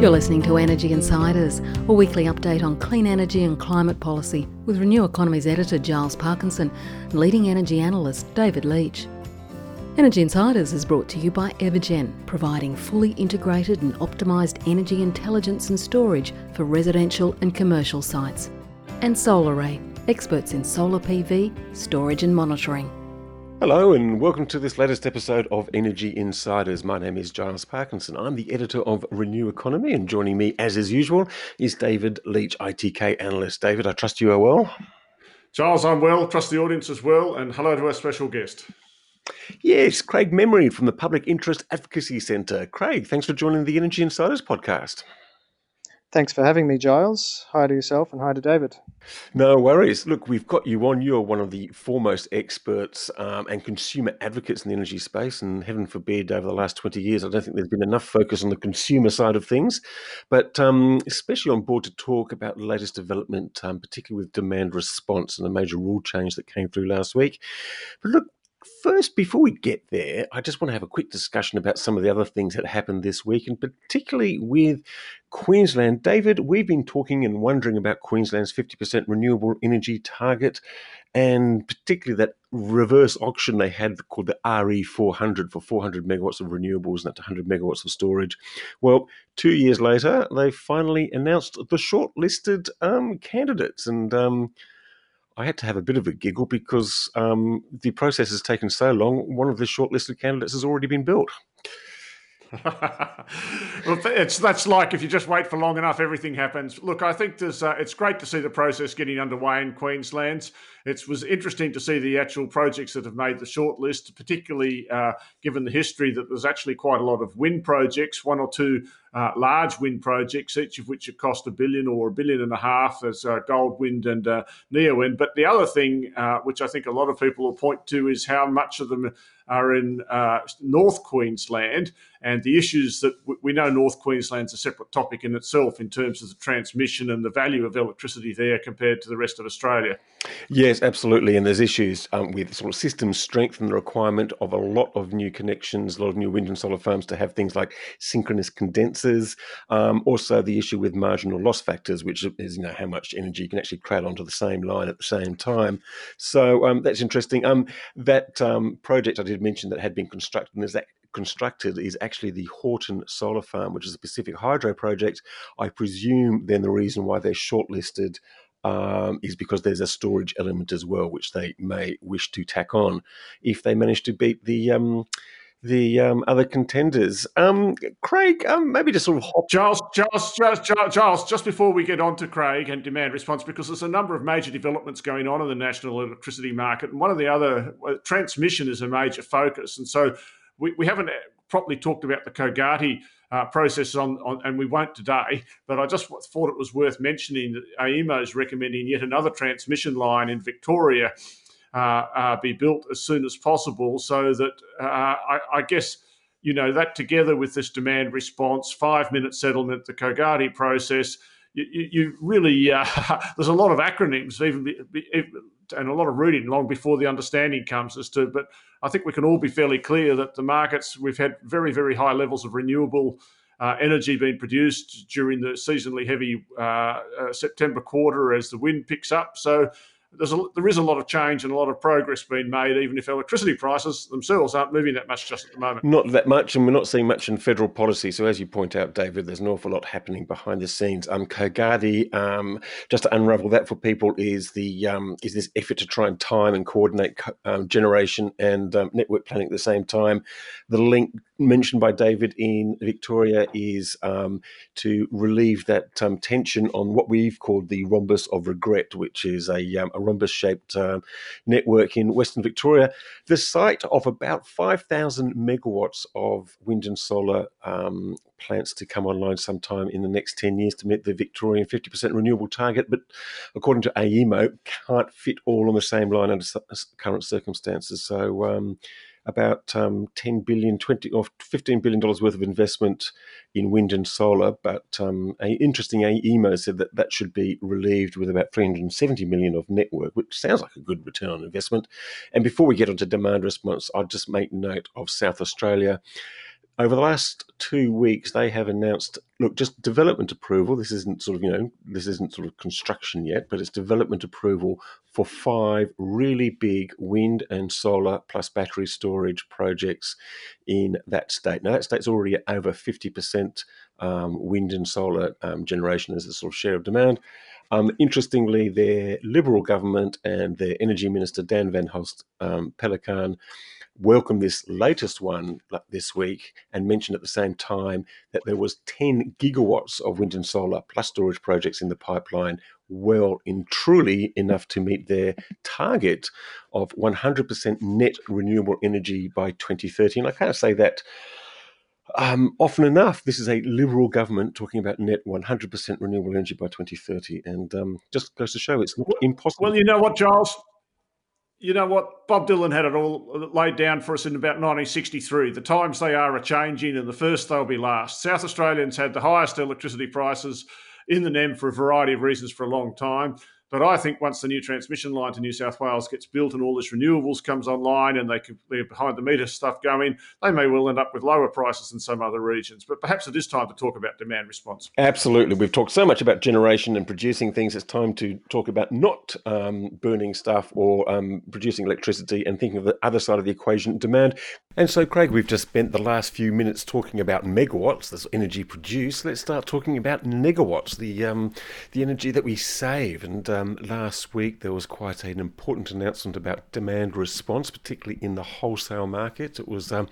You're listening to Energy Insiders, a weekly update on clean energy and climate policy with Renew Economy's editor Giles Parkinson and leading energy analyst David Leitch. Energy Insiders is brought to you by Evergen, providing fully integrated and optimised energy intelligence and storage for residential and commercial sites. And SolarAray, experts in solar PV, storage and monitoring. Hello, and welcome to this latest episode of Energy Insiders. My name is Giles Parkinson. I'm the editor of Renew Economy, and joining me, as is usual, is David Leitch, ITK analyst. David, I trust you are well. Giles, I'm well. Trust the audience as well. And hello to our special guest. Yes, Craig Memery from the Public Interest Advocacy Centre. Craig, thanks for joining the Energy Insiders podcast. Thanks for having me, Giles. Hi to yourself and hi to David. No worries. Look, we've got you on. You're one of the foremost experts um, and consumer advocates in the energy space. And heaven forbid, over the last 20 years, I don't think there's been enough focus on the consumer side of things. But um, especially on board to talk about the latest development, um, particularly with demand response and the major rule change that came through last week. But look, first, before we get there, I just want to have a quick discussion about some of the other things that happened this week, and particularly with Queensland. David, we've been talking and wondering about Queensland's 50% renewable energy target, and particularly that reverse auction they had called the RE400 for 400 megawatts of renewables and to 100 megawatts of storage. Well, two years later, they finally announced the shortlisted um, candidates, and um, I had to have a bit of a giggle because um, the process has taken so long. One of the shortlisted candidates has already been built. well, it's that's like if you just wait for long enough, everything happens. Look, I think there's, uh, it's great to see the process getting underway in Queensland. It was interesting to see the actual projects that have made the shortlist, particularly uh, given the history that there's actually quite a lot of wind projects, one or two uh, large wind projects, each of which have cost a billion or a billion and a half. There's uh, Goldwind and uh, Neoen. But the other thing, uh, which I think a lot of people will point to, is how much of them are in uh, North Queensland and the issues that we know North Queensland's a separate topic in itself in terms of the transmission and the value of electricity there compared to the rest of Australia. Yes, absolutely. And there's issues um, with sort of system strength and the requirement of a lot of new connections, a lot of new wind and solar farms to have things like synchronous condensers. Um, also, the issue with marginal loss factors, which is you know how much energy you can actually crowd onto the same line at the same time. So um, that's interesting. Um, that um, project I did mention that had been constructed and is that constructed is actually the Haughton Solar Farm, which is a Pacific Hydro project. I presume then the reason why they're shortlisted um, is because there's a storage element as well, which they may wish to tack on if they manage to beat the. Um, the um, other contenders. Um, Craig, um, maybe just sort of hop. Giles, Giles, Giles, Giles, just before we get on to Craig and demand response, because there's a number of major developments going on in the national electricity market. And one of the other, uh, transmission is a major focus. And so we, we haven't properly talked about the COGATI uh, process on, on, and we won't today. But I just thought it was worth mentioning that AEMO is recommending yet another transmission line in Victoria uh, uh, be built as soon as possible, so that uh, I, I, guess you know that together with this demand response, five minute settlement, the COGATI process. You, you, really uh, there's a lot of acronyms even and a lot of reading long before the understanding comes as to but I think we can all be fairly clear that the markets, we've had very, very high levels of renewable uh, energy being produced during the seasonally heavy uh, uh, September quarter as the wind picks up. So there's a, there is a lot of change and a lot of progress being made, even if electricity prices themselves aren't moving that much just at the moment. Not that much, and we're not seeing much in federal policy. So, as you point out, David, there's an awful lot happening behind the scenes. Um, COGATI, um, just to unravel that for people, is the um, is this effort to try and time and coordinate um, generation and um, network planning at the same time. The link mentioned by David in Victoria is um, to relieve that um, tension on what we've called the rhombus of regret, which is a, um, a rhombus shaped um, network in Western Victoria. The site of about 5,000 megawatts of wind and solar um, plants to come online sometime in the next 10 years to meet the Victorian 50% renewable target, but according to AEMO, can't fit all on the same line under current circumstances. So, um, about um, 10 billion, 20 or 15 billion dollars worth of investment in wind and solar. But um, a interesting AEMO said that that should be relieved with about 370 million of network, which sounds like a good return on investment. And before we get onto demand response, I'd just make note of South Australia. Over the last two weeks, they have announced look, just development approval. This isn't sort of, you know, this isn't sort of construction yet, but it's development approval for five really big wind and solar plus battery storage projects in that state. Now, that state's already over 50% um, wind and solar um, generation as a sort of share of demand. Um, interestingly, their Liberal government and their energy minister, Dan Van Holst um, Pellekaan, welcomed this latest one this week and mentioned at the same time that there was 10 gigawatts of wind and solar plus storage projects in the pipeline well in truly enough to meet their target of 100% net renewable energy by 2030 and i can't say that um, often enough, this is a liberal government talking about net 100% renewable energy by 2030, and um, just goes to show it's not impossible. Well, you know what, Giles? You know what? Bob Dylan had it all laid down for us in about 1963. The times they are a changing, and the first they'll be last. South Australians had the highest electricity prices in the NEM for a variety of reasons for a long time. But I think once the new transmission line to New South Wales gets built and all this renewables comes online and they can behind the meter stuff going, they may well end up with lower prices than some other regions. But perhaps it is time to talk about demand response. Absolutely. We've talked so much about generation and producing things. It's time to talk about not um, burning stuff or um, producing electricity and thinking of the other side of the equation, demand. And so, Craig, we've just spent the last few minutes talking about megawatts, this energy produced. Let's start talking about negawatts, the um, the energy that we save. And um, last week there was quite an important announcement about demand response, particularly in the wholesale market. It was um,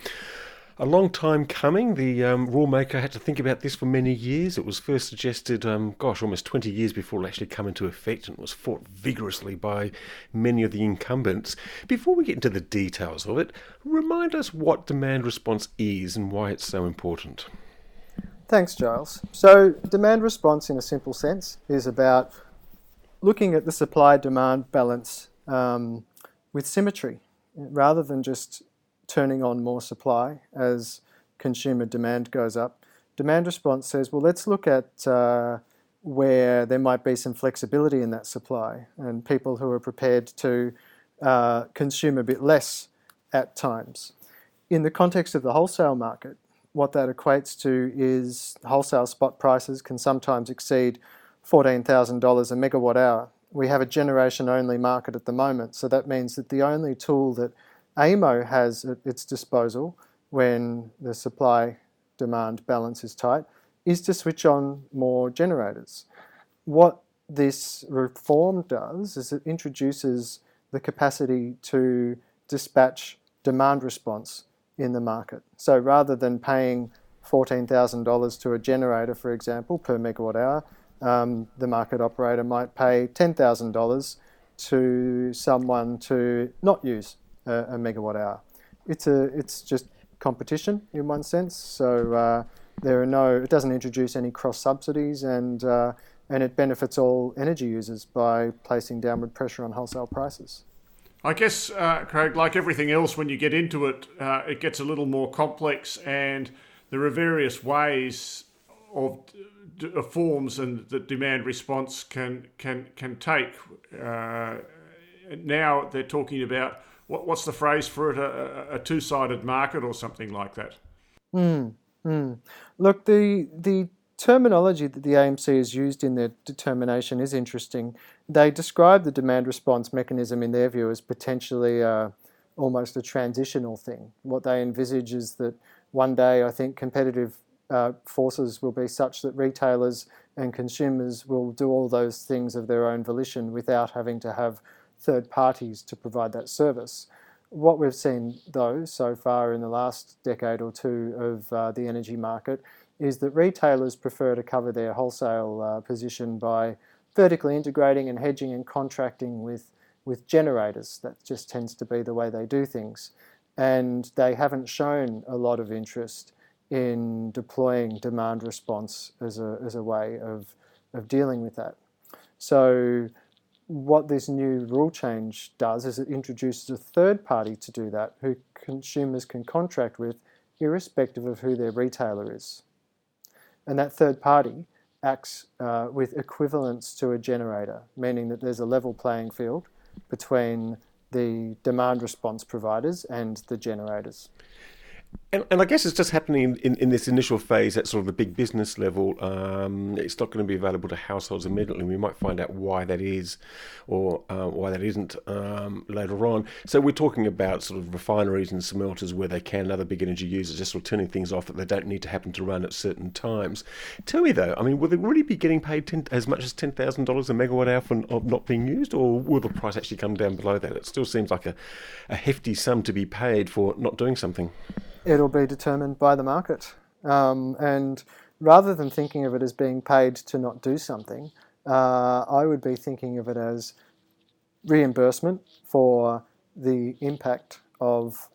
a long time coming. The um, rulemaker had to think about this for many years. It was first suggested, um, gosh, almost 20 years before it actually come into effect, and was fought vigorously by many of the incumbents. Before we get into the details of it, remind us what demand response is and why it's so important. Thanks, Giles. So, demand response, in a simple sense, is about looking at the supply demand balance um, with symmetry rather than just turning on more supply as consumer demand goes up. Demand response says, well, let's look at uh, where there might be some flexibility in that supply and people who are prepared to uh, consume a bit less at times. In the context of the wholesale market, what that equates to is wholesale spot prices can sometimes exceed $14,000 a megawatt hour. We have a generation only market at the moment, so that means that the only tool that AEMO has at its disposal when the supply demand balance is tight is to switch on more generators. What this reform does is it introduces the capacity to dispatch demand response in the market. So rather than paying $14,000 to a generator, for example, per megawatt hour, um, the market operator might pay $10,000 to someone to not use a, a, megawatt hour. It's a it's just competition in one sense. So uh, there are no it doesn't introduce any cross subsidies and uh, and it benefits all energy users by placing downward pressure on wholesale prices. I guess, uh, Craig, like everything else, when you get into it, uh, it gets a little more complex, and there are various ways of d- forms and the demand response can can can take. Uh, now they're talking about what, what's the phrase for it? A, a two sided market or something like that. Mm, mm. Look, the the terminology that the AEMC has used in their determination is interesting. They describe the demand response mechanism in their view as potentially uh, almost a transitional thing. What they envisage is that one day, I think, competitive uh, forces will be such that retailers and consumers will do all those things of their own volition without having to have third parties to provide that service. What we've seen, though, so far in the last decade or two of uh, the energy market is that retailers prefer to cover their wholesale uh, position by vertically integrating and hedging and contracting with, with generators. That just tends to be the way they do things. And they haven't shown a lot of interest in deploying demand response as a, as a way of, of dealing with that. So what this new rule change does is it introduces a third party to do that who consumers can contract with irrespective of who their retailer is. And that third party acts uh, with equivalence to a generator, meaning that there's a level playing field between the demand response providers and the generators. And, and, I guess it's just happening in, in, this initial phase at sort of the big business level. Um, it's not going to be available to households immediately. We might find out why that is or uh, why that isn't um, later on. So we're talking about sort of refineries and smelters where they can, other big energy users, just sort of turning things off that they don't need to happen to run at certain times. Tell me though, I mean, will they really be getting paid 10, as much as $10,000 a megawatt hour for not being used or will the price actually come down below that? It still seems like a, a hefty sum to be paid for not doing something it'll be determined by the market. Um, and rather than thinking of it as being paid to not do something, uh, I would be thinking of it as reimbursement for the impact of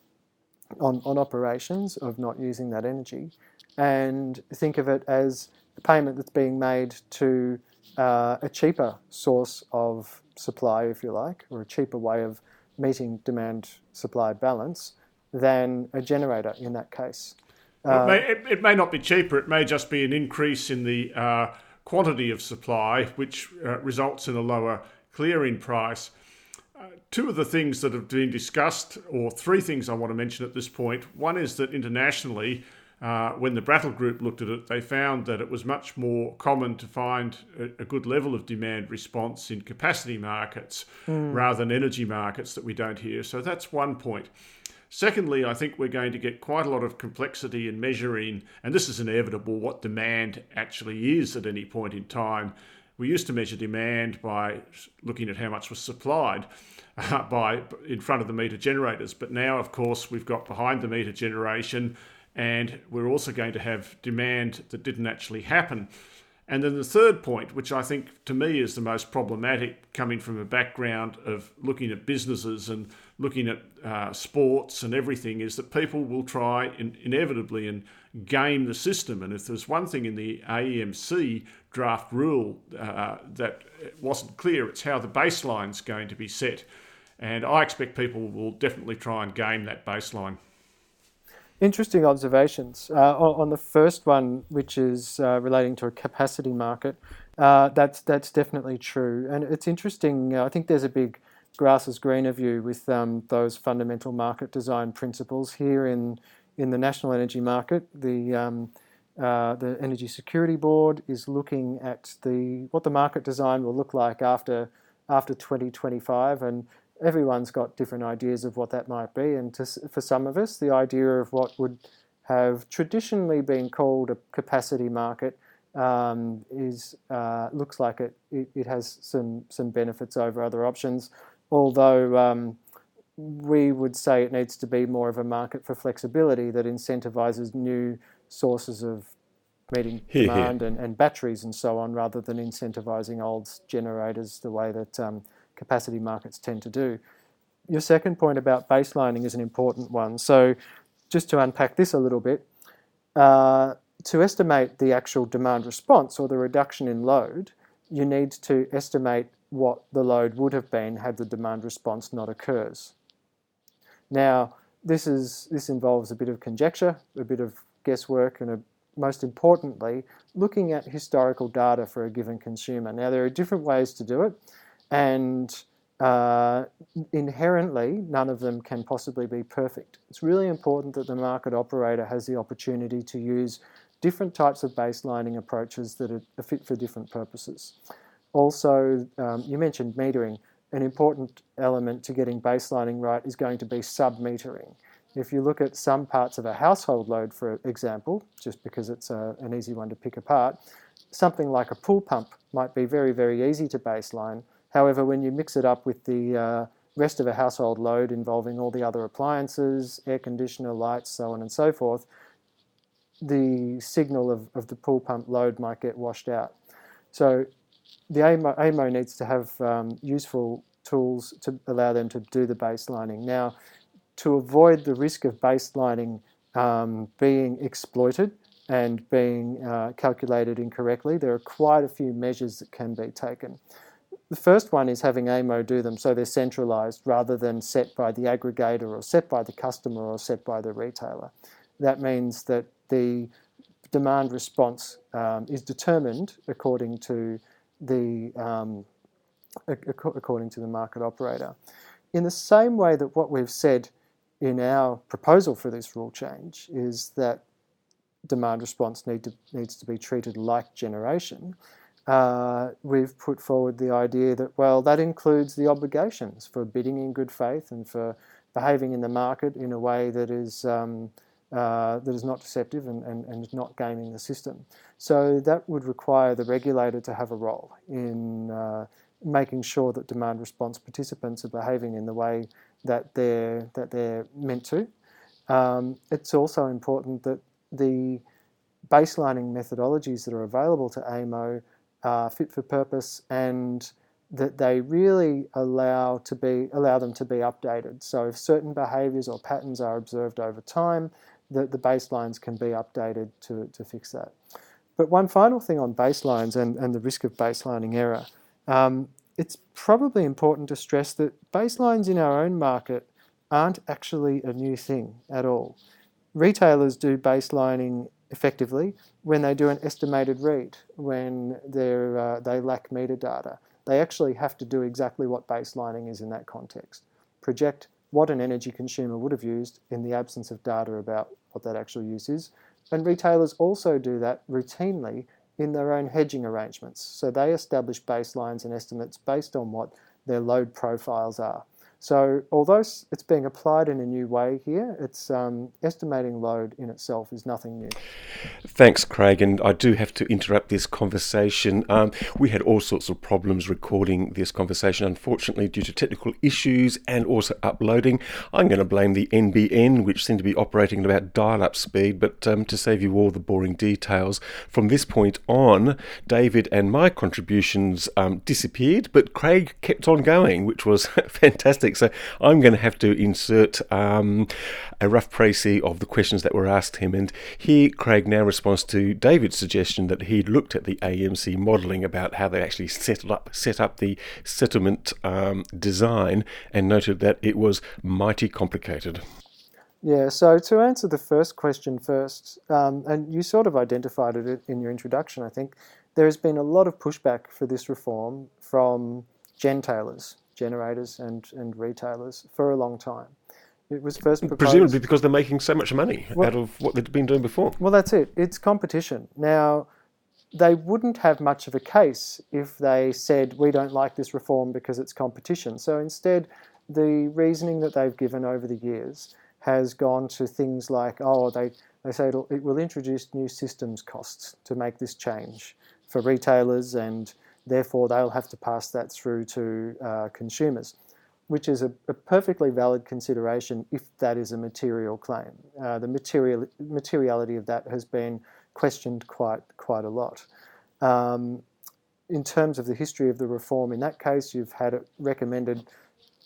on, on operations of not using that energy, and think of it as a payment that's being made to uh, a cheaper source of supply, if you like, or a cheaper way of meeting demand supply balance than a generator in that case. Uh, it, may, it, it, may, not be cheaper, it may just be an increase in the uh, quantity of supply, which uh, results in a lower clearing price. Uh, two of the things that have been discussed, or three things I want to mention at this point. One is that internationally, uh, when the Brattle Group looked at it, they found that it was much more common to find a, a good level of demand response in capacity markets mm. rather than energy markets that we don't hear. So that's one point. Secondly, I think we're going to get quite a lot of complexity in measuring, and this is inevitable, what demand actually is at any point in time. We used to measure demand by looking at how much was supplied uh, by in front of the meter generators, but now, of course, we've got behind the meter generation, and we're also going to have demand that didn't actually happen. And then the third point, which I think to me is the most problematic, coming from a background of looking at businesses and looking at uh, sports and everything, is that people will try in, inevitably and game the system. And if there's one thing in the AEMC draft rule uh, that wasn't clear, it's how the baseline's going to be set. And I expect people will definitely try and game that baseline. Interesting observations. Uh, on, the first one, which is uh, relating to a capacity market, uh, that's that's definitely true, and it's interesting. Uh, I think there's a big grass is greener view with um, those fundamental market design principles here in in the national energy market. The um, uh, the Energy Security Board is looking at the what the market design will look like after after 2025, and everyone's got different ideas of what that might be. And to, for some of us, the idea of what would have traditionally been called a capacity market um, is uh, looks like it, it, it, has some some benefits over other options. Although um, we would say it needs to be more of a market for flexibility that incentivizes new sources of meeting here, demand here. And, and, batteries and so on, rather than incentivizing old generators the way that um, capacity markets tend to do. Your second point about baselining is an important one. So, just to unpack this a little bit, uh, to estimate the actual demand response or the reduction in load, you need to estimate what the load would have been had the demand response not occurs. Now, this is this involves a bit of conjecture, a bit of guesswork, and a, most importantly, looking at historical data for a given consumer. Now, there are different ways to do it and uh, inherently, none of them can possibly be perfect. It's really important that the market operator has the opportunity to use different types of baselining approaches that are fit for different purposes. Also, um, you mentioned metering. An important element to getting baselining right is going to be sub-metering. If you look at some parts of a household load, for example, just because it's a, an easy one to pick apart, something like a pool pump might be very, very easy to baseline, However, when you mix it up with the uh, rest of a household load involving all the other appliances, air conditioner, lights, so on and so forth, the signal of, of the pool pump load might get washed out. So the AMO, AEMO needs to have um, useful tools to allow them to do the baselining. Now, to avoid the risk of baselining um, being exploited and being uh, calculated incorrectly, there are quite a few measures that can be taken. The first one is having AEMO do them so they're centralized rather than set by the aggregator or set by the customer or set by the retailer. That means that the demand response um, is determined according to the um, according to the market operator. In the same way that what we've said in our proposal for this rule change is that demand response need to, needs to be treated like generation. Uh, we've put forward the idea that, well, that includes the obligations for bidding in good faith and for behaving in the market in a way that is, um, uh, that is not deceptive and, and, and not gaming the system. So that would require the regulator to have a role in uh, making sure that demand response participants are behaving in the way that they're, that they're meant to. Um, it's also important that the baselining methodologies that are available to AEMO are fit for purpose and that they really allow to be allow them to be updated. So if certain behaviours or patterns are observed over time, that the baselines can be updated to, to fix that. But one final thing on baselines and, and the risk of baselining error. Um, it's probably important to stress that baselines in our own market aren't actually a new thing at all. Retailers do baselining effectively when they do an estimated read, when uh, they lack metadata. They actually have to do exactly what baselining is in that context. Project what an energy consumer would have used in the absence of data about what that actual use is. And retailers also do that routinely in their own hedging arrangements. So they establish baselines and estimates based on what their load profiles are. So although it's being applied in a new way here, it's um, estimating load in itself is nothing new. Thanks, Craig. And I do have to interrupt this conversation. Um, we had all sorts of problems recording this conversation, unfortunately, due to technical issues and also uploading. I'm going to blame the NBN, which seemed to be operating at about dial-up speed. But um, to save you all the boring details, from this point on, David and my contributions um, disappeared, but Craig kept on going, which was fantastic. So I'm going to have to insert um, a rough précis of the questions that were asked him. And here, Craig now responds to David's suggestion that he'd looked at the AEMC modelling about how they actually set up set up the settlement um, design and noted that it was mighty complicated. Yeah, so to answer the first question first, um, and you sort of identified it in your introduction, I think, there has been a lot of pushback for this reform from gentailers generators and, and retailers for a long time. It was first proposed, presumably because they're making so much money well, out of what they've been doing before. Well, that's it. It's competition. Now, they wouldn't have much of a case if they said we don't like this reform because it's competition. So instead, the reasoning that they've given over the years has gone to things like, oh, they, they say it will introduce new systems costs to make this change for retailers and Therefore, they'll have to pass that through to uh, consumers, which is a, a, perfectly valid consideration if that is a material claim. Uh, the material, materiality of that has been questioned quite, quite a lot. Um, in terms of the history of the reform, in that case, you've had it recommended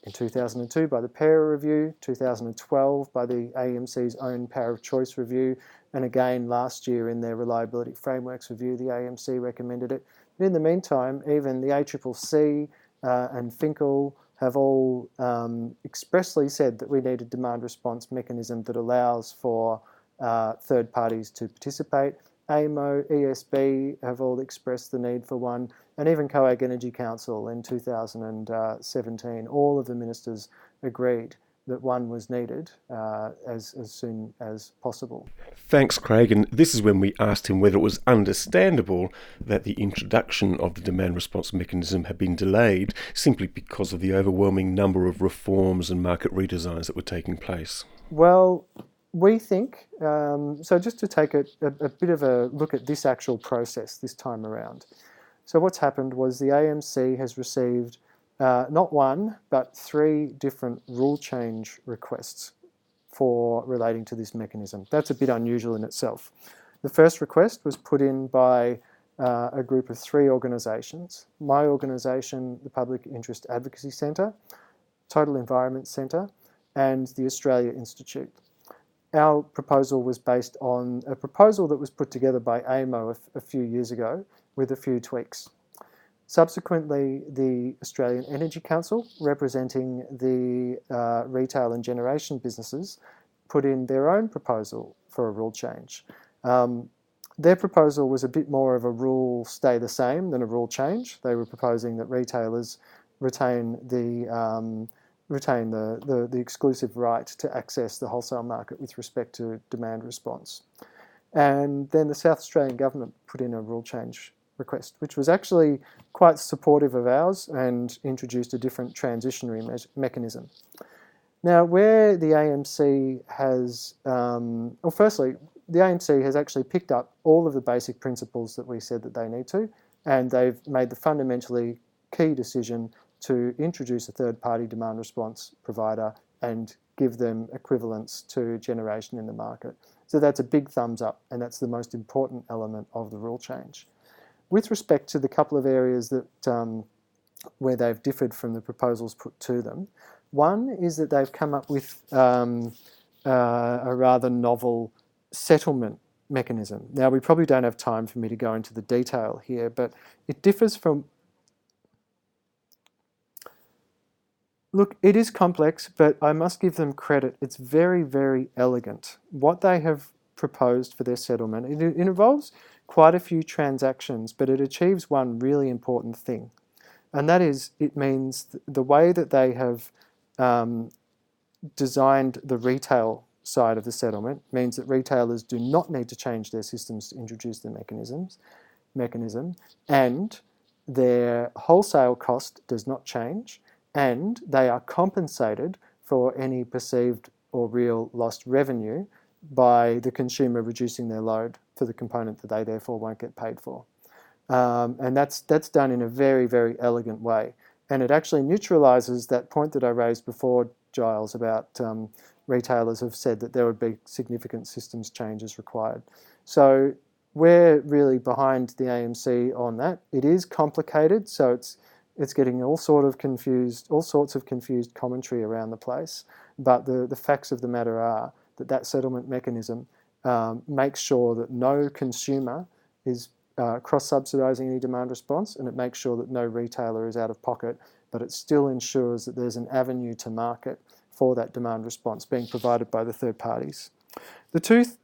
in 2002 by the Parer Review, 2012 by the AEMC's own Power of Choice Review, and again last year in their Reliability Frameworks Review, the AEMC recommended it. But in the meantime, even the ACCC uh, and Finkel have all um, expressly said that we need a demand response mechanism that allows for uh, third parties to participate. AEMO, ESB have all expressed the need for one, and even COAG Energy Council in 2017, all of the ministers agreed that one was needed uh, as, as soon as possible. Thanks, Craig. And this is when we asked him whether it was understandable that the introduction of the demand response mechanism had been delayed simply because of the overwhelming number of reforms and market redesigns that were taking place. Well, we think, um, so just to take a, a, a bit of a look at this actual process this time around. So, what's happened was the AEMC has received uh, not one, but three different rule change requests for relating to this mechanism. That's a bit unusual in itself. The first request was put in by uh, a group of three organisations my organisation, the Public Interest Advocacy Centre, Total Environment Centre, and the Australia Institute. Our proposal was based on a proposal that was put together by AEMO a, f- a few years ago with a few tweaks. Subsequently, the Australian Energy Council, representing the uh, retail and generation businesses, put in their own proposal for a rule change. Um, their proposal was a bit more of a rule stay the same than a rule change. They were proposing that retailers retain the, um, retain the, the, the, exclusive right to access the wholesale market with respect to demand response. And then the South Australian government put in a rule change request, which was actually quite supportive of ours and introduced a different transitionary me mechanism. Now, where the AEMC has, um, well, firstly, the AEMC has actually picked up all of the basic principles that we said that they need to, and they've made the fundamentally key decision to introduce a third party demand response provider and give them equivalence to generation in the market. So that's a big thumbs up, and that's the most important element of the rule change. With respect to the couple of areas that um, where they've differed from the proposals put to them, one is that they've come up with um, uh, a rather novel settlement mechanism. Now, we probably don't have time for me to go into the detail here, but it differs from. Look, it is complex, but I must give them credit. It's very, very elegant. What they have proposed for their settlement, it, it involves quite a few transactions, but it achieves one really important thing. And that is, it means the way that they have um, designed the retail side of the settlement means that retailers do not need to change their systems to introduce the mechanisms mechanism and their wholesale cost does not change and they are compensated for any perceived or real lost revenue by the consumer reducing their load for the component that they therefore won't get paid for. Um, and that's that's done in a very very elegant way, and it actually neutralises that point that I raised before, Giles, about um, retailers have said that there would be significant systems changes required. So we're really behind the AEMC on that. It is complicated, so it's it's getting all sort of confused, all sorts of confused commentary around the place. But the, the facts of the matter are that that settlement mechanism um, makes sure that no consumer is uh, cross-subsidising any demand response, and it makes sure that no retailer is out of pocket, but it still ensures that there's an avenue to market for that demand response being provided by the third parties. The two, th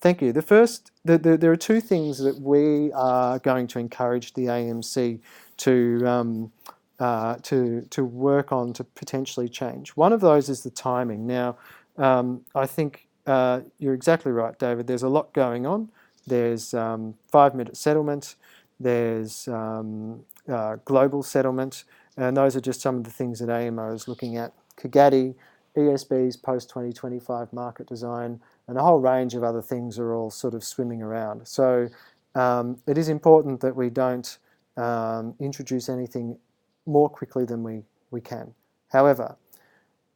thank you. The first, the, the, there are two things that we are going to encourage the AEMC to, um, uh, to, to work on to potentially change. One of those is the timing. Now, um, I think uh, you're exactly right, David. There's a lot going on. There's um, five minute settlement, there's um, uh, global settlement, and those are just some of the things that AEMO is looking at. COGATI, ESB's post 2025 market design, and a whole range of other things are all sort of swimming around. So um, it is important that we don't um, introduce anything more quickly than we, we can. However,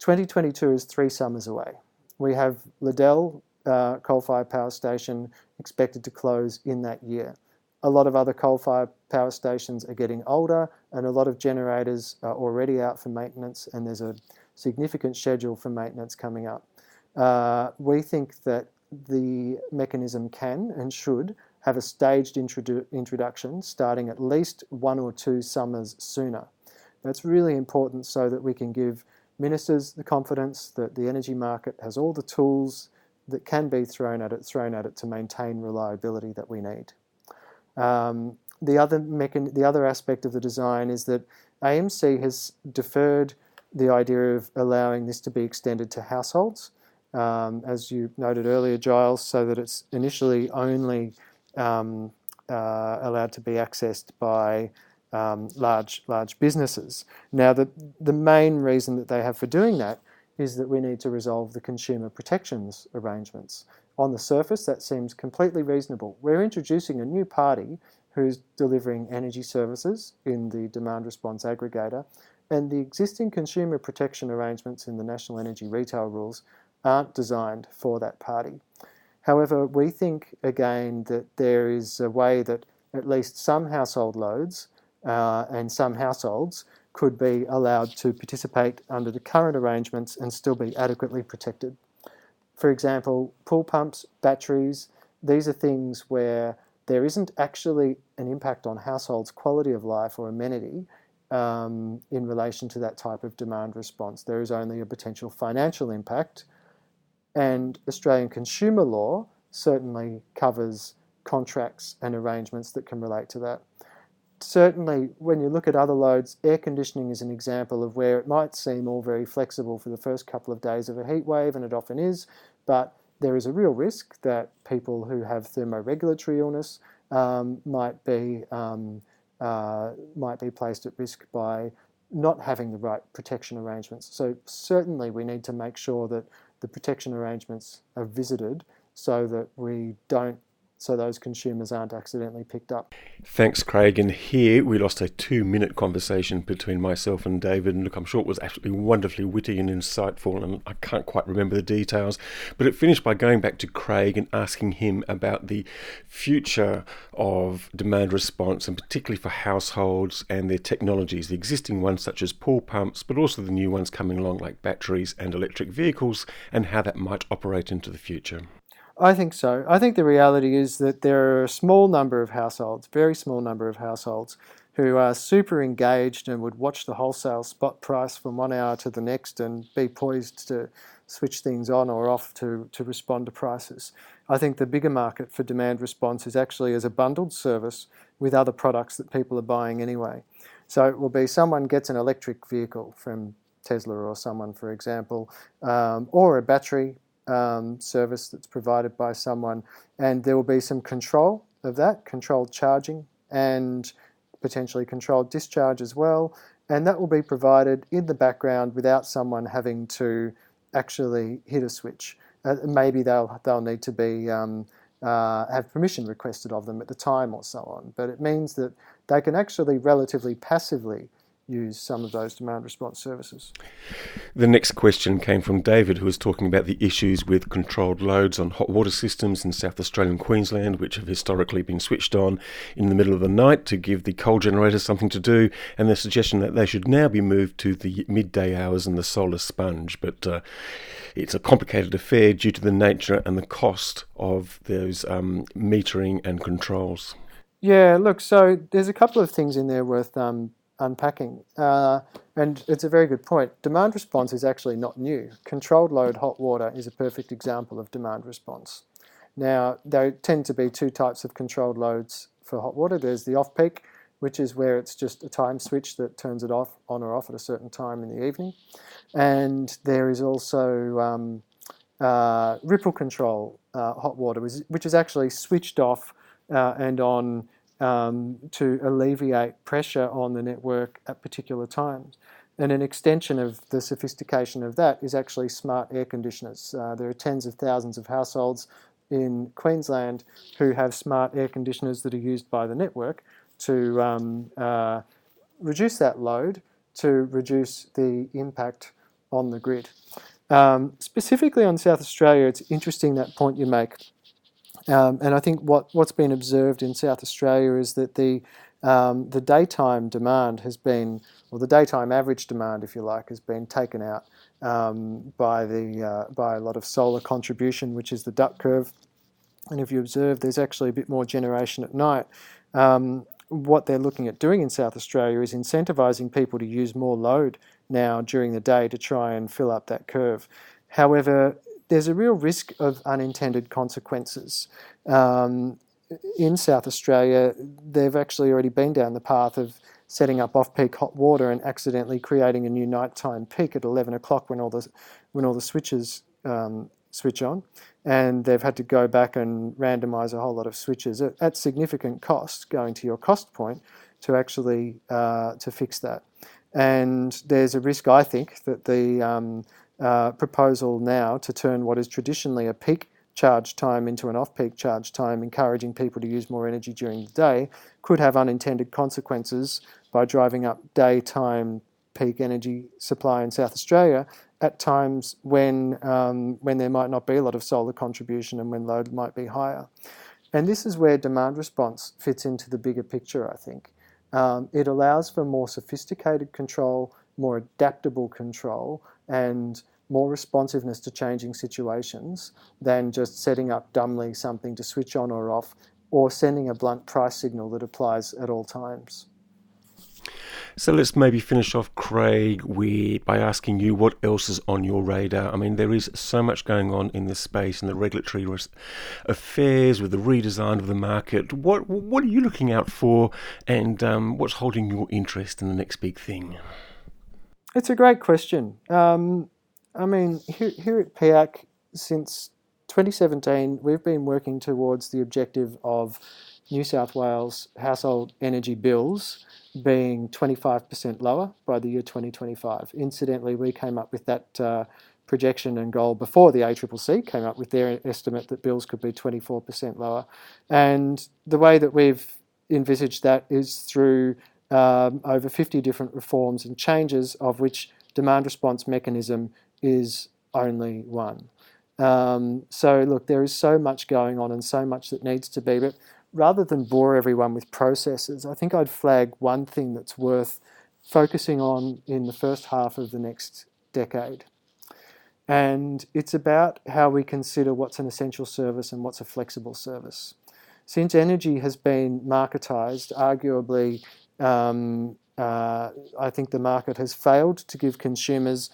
2022 is three summers away. We have Liddell uh, coal-fired power station expected to close in that year a lot of other coal-fired power stations are getting older and a lot of generators are already out for maintenance and there's a significant schedule for maintenance coming up. Uh, we think that the mechanism can and should have a staged introdu introduction starting at least one or two summers sooner. That's really important so that we can give ministers the confidence that the energy market has all the tools that can be thrown at it, thrown at it to maintain reliability that we need. Um, the other mechan- the other aspect of the design is that AEMC has deferred the idea of allowing this to be extended to households, um, as you noted earlier, Giles, so that it's initially only um, uh, allowed to be accessed by um, large large businesses. Now, the the main reason that they have for doing that is that we need to resolve the consumer protections arrangements. On the surface, that seems completely reasonable. We're introducing a new party who's delivering energy services in the demand response aggregator, and the existing consumer protection arrangements in the National Energy Retail Rules aren't designed for that party. However, we think again that there is a way that at least some household loads uh, and some households could be allowed to participate under the current arrangements and still be adequately protected. For example, pool pumps, batteries, these are things where there isn't actually an impact on households' quality of life or amenity um, in relation to that type of demand response. There is only a potential financial impact, and Australian consumer law certainly covers contracts and arrangements that can relate to that. Certainly, when you look at other loads, air conditioning is an example of where it might seem all very flexible for the first couple of days of a heat wave, and it often is, but there is a real risk that people who have thermoregulatory illness um, might be um, uh, might be placed at risk by not having the right protection arrangements. So certainly we need to make sure that the protection arrangements are visited so that we don't so those consumers aren't accidentally picked up. Thanks, Craig. And here we lost a two minute conversation between myself and David. And look, I'm sure it was absolutely wonderfully witty and insightful, and I can't quite remember the details. But it finished by going back to Craig and asking him about the future of demand response, and particularly for households and their technologies, the existing ones such as pool pumps, but also the new ones coming along like batteries and electric vehicles, and how that might operate into the future. I think so. I think the reality is that there are a small number of households, very small number of households, who are super engaged and would watch the wholesale spot price from one hour to the next and be poised to switch things on or off to, to respond to prices. I think the bigger market for demand response is actually as a bundled service with other products that people are buying anyway. So it will be someone gets an electric vehicle from Tesla or someone, for example, um, or a battery um, service that's provided by someone, and there will be some control of that, controlled charging, and potentially controlled discharge as well. And that will be provided in the background without someone having to actually hit a switch. Uh, maybe they'll they'll need to be um, uh, have permission requested of them at the time or so on. But it means that they can actually relatively passively use some of those demand response services. The next question came from David, who was talking about the issues with controlled loads on hot water systems in South Australian Queensland, which have historically been switched on in the middle of the night to give the coal generators something to do, and the suggestion that they should now be moved to the midday hours and the solar sponge. But uh, it's a complicated affair due to the nature and the cost of those um, metering and controls. Yeah, look, so there's a couple of things in there worth um, unpacking. Uh, and it's a very good point. Demand response is actually not new. Controlled load hot water is a perfect example of demand response. Now, there tend to be two types of controlled loads for hot water. There's the off peak, which is where it's just a time switch that turns it off, on or off at a certain time in the evening. And there is also um, uh, ripple control uh, hot water, which is actually switched off uh, and on um, to alleviate pressure on the network at particular times. And an extension of the sophistication of that is actually smart air conditioners. Uh, there are tens of thousands of households in Queensland who have smart air conditioners that are used by the network to um, uh, reduce that load, to reduce the impact on the grid. Um, specifically on South Australia, it's interesting that point you make um, and I think what, what's been observed in South Australia is that the, um, the daytime demand has been, or the daytime average demand, if you like, has been taken out um, by, the, uh, by a lot of solar contribution, which is the duck curve. And if you observe, there's actually a bit more generation at night. Um, what they're looking at doing in South Australia is incentivising people to use more load now during the day to try and fill up that curve. However, there's a real risk of unintended consequences. Um, in South Australia, they've actually already been down the path of setting up off-peak hot water and accidentally creating a new nighttime peak at 11 o'clock when all the when all the switches um, switch on, and they've had to go back and randomize a whole lot of switches at, at significant cost, going to your cost point, to actually uh, to fix that. And there's a risk, I think, that the um, uh, proposal now to turn what is traditionally a peak charge time into an off peak charge time, encouraging people to use more energy during the day, could have unintended consequences by driving up daytime peak energy supply in South Australia at times when, um, when there might not be a lot of solar contribution and when load might be higher. And this is where demand response fits into the bigger picture, I think. Um, it allows for more sophisticated control, more adaptable control, and more responsiveness to changing situations than just setting up dumbly something to switch on or off or sending a blunt price signal that applies at all times. So let's maybe finish off, Craig, with, by asking you what else is on your radar. I mean, there is so much going on in this space and the regulatory affairs with the redesign of the market. What what are you looking out for, and um, what's holding your interest in the next big thing? It's a great question. Um, I mean, here, here at PIAC, since 2017, we've been working towards the objective of New South Wales household energy bills being 25% lower by the year 2025. Incidentally, we came up with that uh, projection and goal before the ACCC came up with their estimate that bills could be 24% lower. And the way that we've envisaged that is through um, over 50 different reforms and changes, of which demand response mechanism is only one. Um, so, look, there is so much going on and so much that needs to be, but rather than bore everyone with processes, I think I'd flag one thing that's worth focusing on in the first half of the next decade. And it's about how we consider what's an essential service and what's a flexible service. Since energy has been marketized, arguably, um, uh, I think the market has failed to give consumers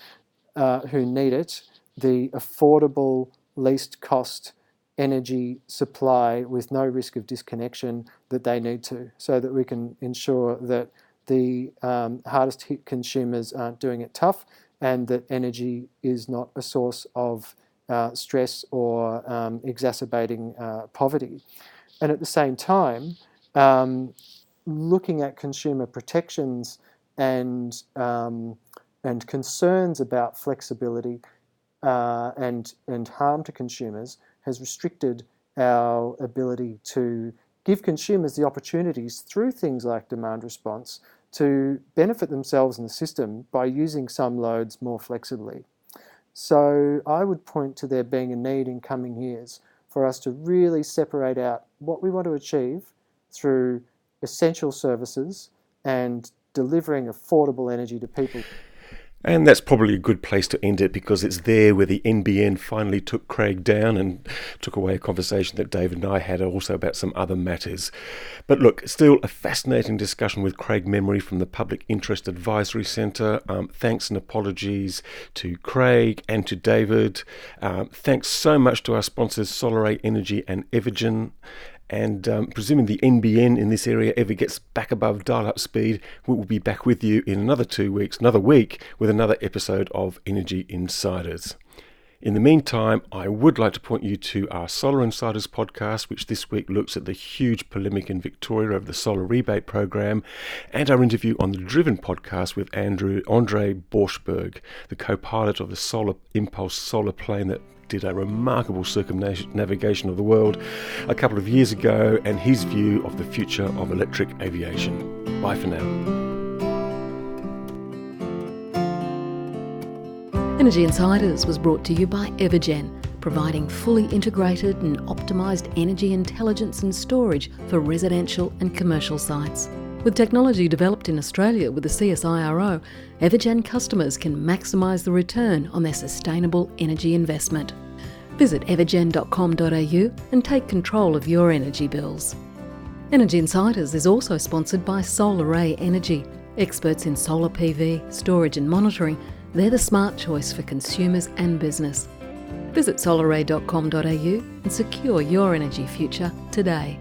uh, who need it the affordable, least cost energy supply with no risk of disconnection that they need to, so that we can ensure that the um, hardest hit consumers aren't doing it tough and that energy is not a source of uh, stress or um, exacerbating uh, poverty. And at the same time, um, looking at consumer protections and um, and concerns about flexibility uh, and and harm to consumers has restricted our ability to give consumers the opportunities through things like demand response to benefit themselves in the system by using some loads more flexibly. So I would point to there being a need in coming years for us to really separate out what we want to achieve through essential services and delivering affordable energy to people. And that's probably a good place to end it because it's there where the NBN finally took Craig down and took away a conversation that David and I had also about some other matters. But look, still a fascinating discussion with Craig Memery from the Public Interest Advisory Centre. Um, thanks and apologies to Craig and to David. Um, thanks so much to our sponsors Solaray Energy and Evergen. And um, presuming the NBN in this area ever gets back above dial up speed, we will be back with you in another two weeks, another week, with another episode of Energy Insiders. In the meantime, I would like to point you to our Solar Insiders podcast, which this week looks at the huge polemic in Victoria over the solar rebate program, and our interview on the Driven podcast with Andrew Andre Borschberg, the co-pilot of the Solar Impulse solar plane that did a remarkable circumnavigation of the world a couple of years ago, and his view of the future of electric aviation. Bye for now. Energy Insiders was brought to you by Evergen, providing fully integrated and optimised energy intelligence and storage for residential and commercial sites. With technology developed in Australia with the CSIRO, Evergen customers can maximise the return on their sustainable energy investment. Visit evergen.com.au and take control of your energy bills. Energy Insiders is also sponsored by Solaray Energy, experts in solar PV, storage and monitoring. They're the smart choice for consumers and business. Visit solaray.com.au and secure your energy future today.